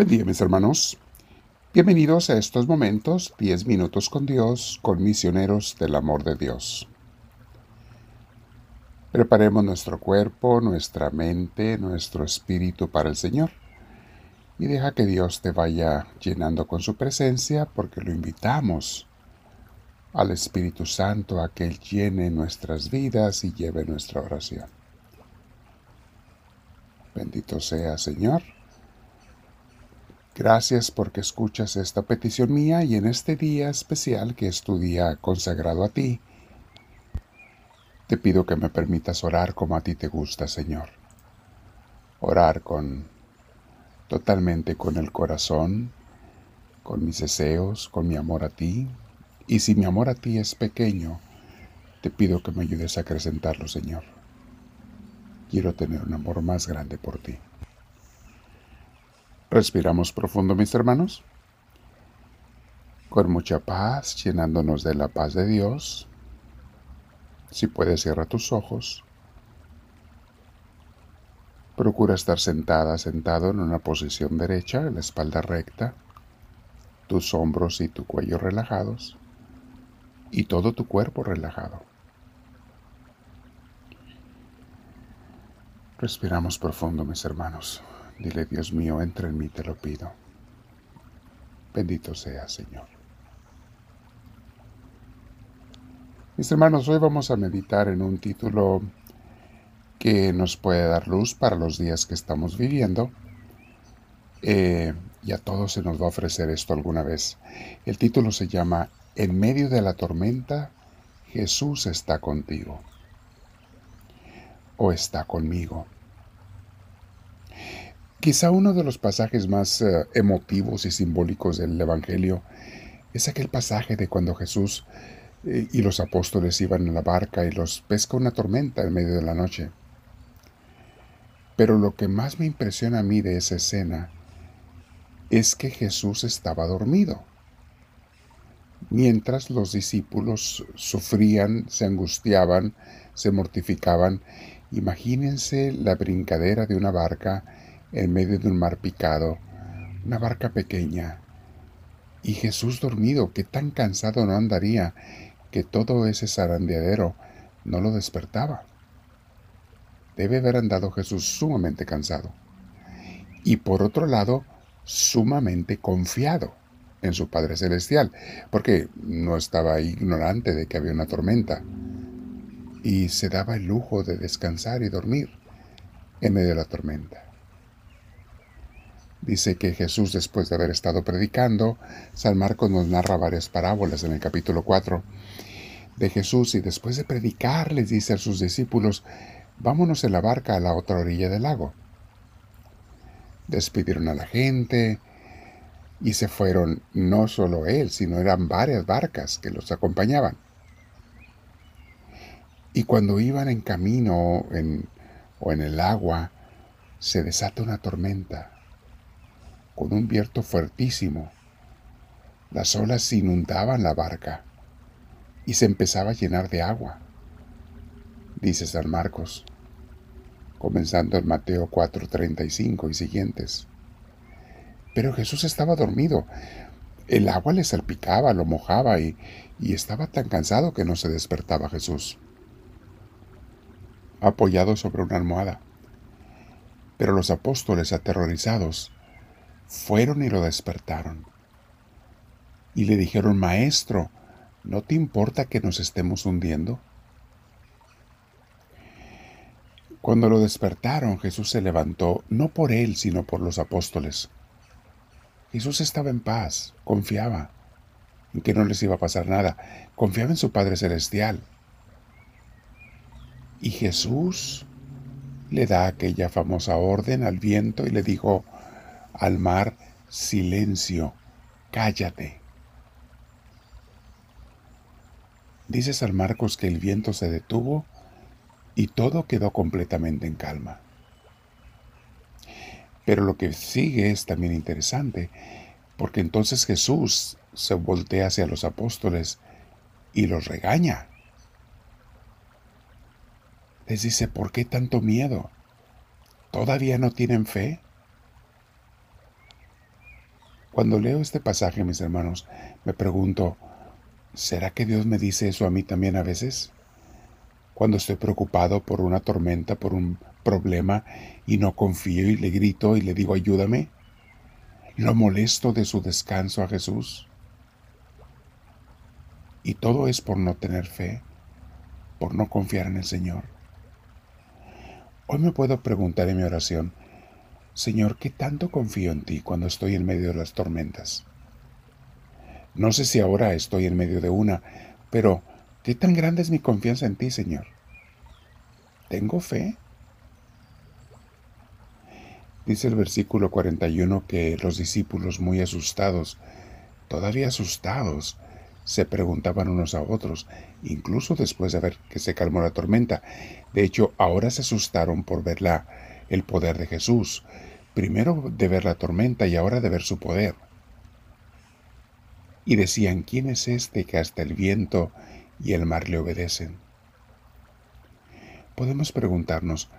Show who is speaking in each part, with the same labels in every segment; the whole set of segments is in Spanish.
Speaker 1: Buen día mis hermanos. Bienvenidos a estos momentos, 10 minutos con Dios, con misioneros del amor de Dios. Preparemos nuestro cuerpo, nuestra mente, nuestro espíritu para el Señor y deja que Dios te vaya llenando con su presencia porque lo invitamos al Espíritu Santo a que Él llene nuestras vidas y lleve nuestra oración. Bendito sea Señor. Gracias porque escuchas esta petición mía y en este día especial que es tu día consagrado a ti, te pido que me permitas orar como a ti te gusta, Señor. Orar con totalmente con el corazón, con mis deseos, con mi amor a ti. Y si mi amor a ti es pequeño, te pido que me ayudes a acrecentarlo, Señor. Quiero tener un amor más grande por ti. Respiramos profundo, mis hermanos. Con mucha paz, llenándonos de la paz de Dios. Si puedes, cierra tus ojos. Procura estar sentada, sentado en una posición derecha, la espalda recta, tus hombros y tu cuello relajados y todo tu cuerpo relajado. Respiramos profundo, mis hermanos. Dile, Dios mío, entra en mí, te lo pido. Bendito sea, Señor. Mis hermanos, hoy vamos a meditar en un título que nos puede dar luz para los días que estamos viviendo. Eh, y a todos se nos va a ofrecer esto alguna vez. El título se llama En medio de la tormenta, Jesús está contigo. O está conmigo. Quizá uno de los pasajes más eh, emotivos y simbólicos del Evangelio es aquel pasaje de cuando Jesús eh, y los apóstoles iban en la barca y los pesca una tormenta en medio de la noche. Pero lo que más me impresiona a mí de esa escena es que Jesús estaba dormido. Mientras los discípulos sufrían, se angustiaban, se mortificaban, imagínense la brincadera de una barca en medio de un mar picado, una barca pequeña, y Jesús dormido, que tan cansado no andaría, que todo ese zarandeadero no lo despertaba. Debe haber andado Jesús sumamente cansado. Y por otro lado, sumamente confiado en su Padre Celestial, porque no estaba ignorante de que había una tormenta, y se daba el lujo de descansar y dormir en medio de la tormenta. Dice que Jesús, después de haber estado predicando, San Marcos nos narra varias parábolas en el capítulo 4 de Jesús y después de predicar les dice a sus discípulos, vámonos en la barca a la otra orilla del lago. Despidieron a la gente y se fueron no solo él, sino eran varias barcas que los acompañaban. Y cuando iban en camino o en el agua, se desata una tormenta con un viento fuertísimo. Las olas inundaban la barca y se empezaba a llenar de agua, dice San Marcos, comenzando en Mateo 4:35 y siguientes. Pero Jesús estaba dormido. El agua le salpicaba, lo mojaba y, y estaba tan cansado que no se despertaba Jesús, apoyado sobre una almohada. Pero los apóstoles, aterrorizados, fueron y lo despertaron. Y le dijeron, Maestro, ¿no te importa que nos estemos hundiendo? Cuando lo despertaron, Jesús se levantó, no por él, sino por los apóstoles. Jesús estaba en paz, confiaba en que no les iba a pasar nada, confiaba en su Padre Celestial. Y Jesús le da aquella famosa orden al viento y le dijo, al mar, silencio, cállate. Dice San Marcos que el viento se detuvo y todo quedó completamente en calma. Pero lo que sigue es también interesante, porque entonces Jesús se voltea hacia los apóstoles y los regaña. Les dice, ¿por qué tanto miedo? ¿Todavía no tienen fe? Cuando leo este pasaje, mis hermanos, me pregunto, ¿será que Dios me dice eso a mí también a veces? Cuando estoy preocupado por una tormenta, por un problema, y no confío y le grito y le digo, ayúdame. ¿Lo molesto de su descanso a Jesús? Y todo es por no tener fe, por no confiar en el Señor. Hoy me puedo preguntar en mi oración, Señor, ¿qué tanto confío en ti cuando estoy en medio de las tormentas? No sé si ahora estoy en medio de una, pero ¿qué tan grande es mi confianza en ti, Señor? ¿Tengo fe? Dice el versículo 41 que los discípulos muy asustados, todavía asustados, se preguntaban unos a otros, incluso después de ver que se calmó la tormenta. De hecho, ahora se asustaron por ver la, el poder de Jesús, primero de ver la tormenta y ahora de ver su poder. Y decían, ¿quién es este que hasta el viento y el mar le obedecen? Podemos preguntarnos,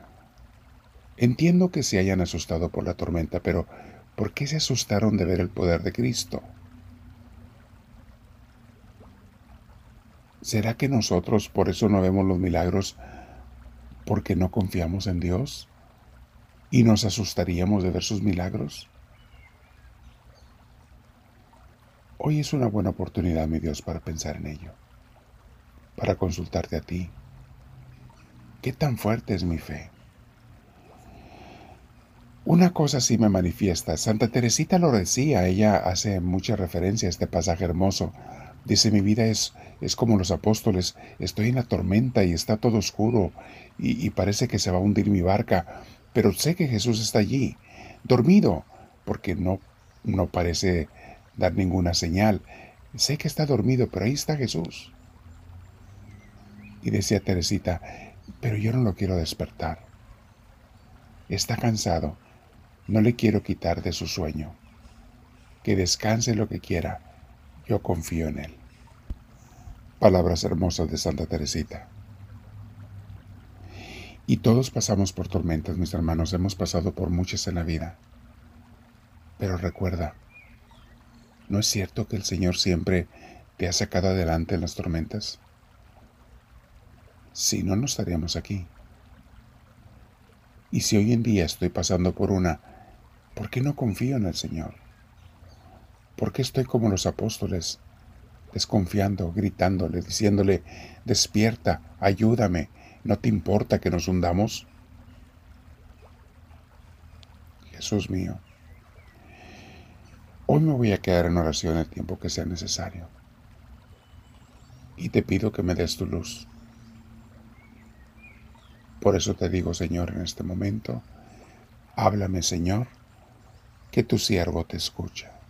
Speaker 1: entiendo que se hayan asustado por la tormenta, pero ¿por qué se asustaron de ver el poder de Cristo? ¿Será que nosotros por eso no vemos los milagros porque no confiamos en Dios? ¿Y nos asustaríamos de ver sus milagros? Hoy es una buena oportunidad, mi Dios, para pensar en ello, para consultarte a ti. ¿Qué tan fuerte es mi fe? Una cosa sí me manifiesta. Santa Teresita lo decía, ella hace mucha referencia a este pasaje hermoso Dice, mi vida es, es como los apóstoles, estoy en la tormenta y está todo oscuro y, y parece que se va a hundir mi barca, pero sé que Jesús está allí, dormido, porque no, no parece dar ninguna señal. Sé que está dormido, pero ahí está Jesús. Y decía Teresita, pero yo no lo quiero despertar. Está cansado, no le quiero quitar de su sueño. Que descanse lo que quiera yo confío en Él. Palabras hermosas de Santa Teresita. Y todos pasamos por tormentas, mis hermanos, hemos pasado por muchas en la vida. Pero recuerda, ¿no es cierto que el Señor siempre te ha sacado adelante en las tormentas? Si no, no estaríamos aquí. Y si hoy en día estoy pasando por una, ¿por qué no confío en el Señor? ¿Por qué estoy como los apóstoles, desconfiando, gritándole, diciéndole, despierta, ayúdame, ¿no te importa que nos hundamos? Jesús mío, hoy me voy a quedar en oración el tiempo que sea necesario. Y te pido que me des tu luz. Por eso te digo, Señor, en este momento, háblame, Señor, que tu siervo te escucha.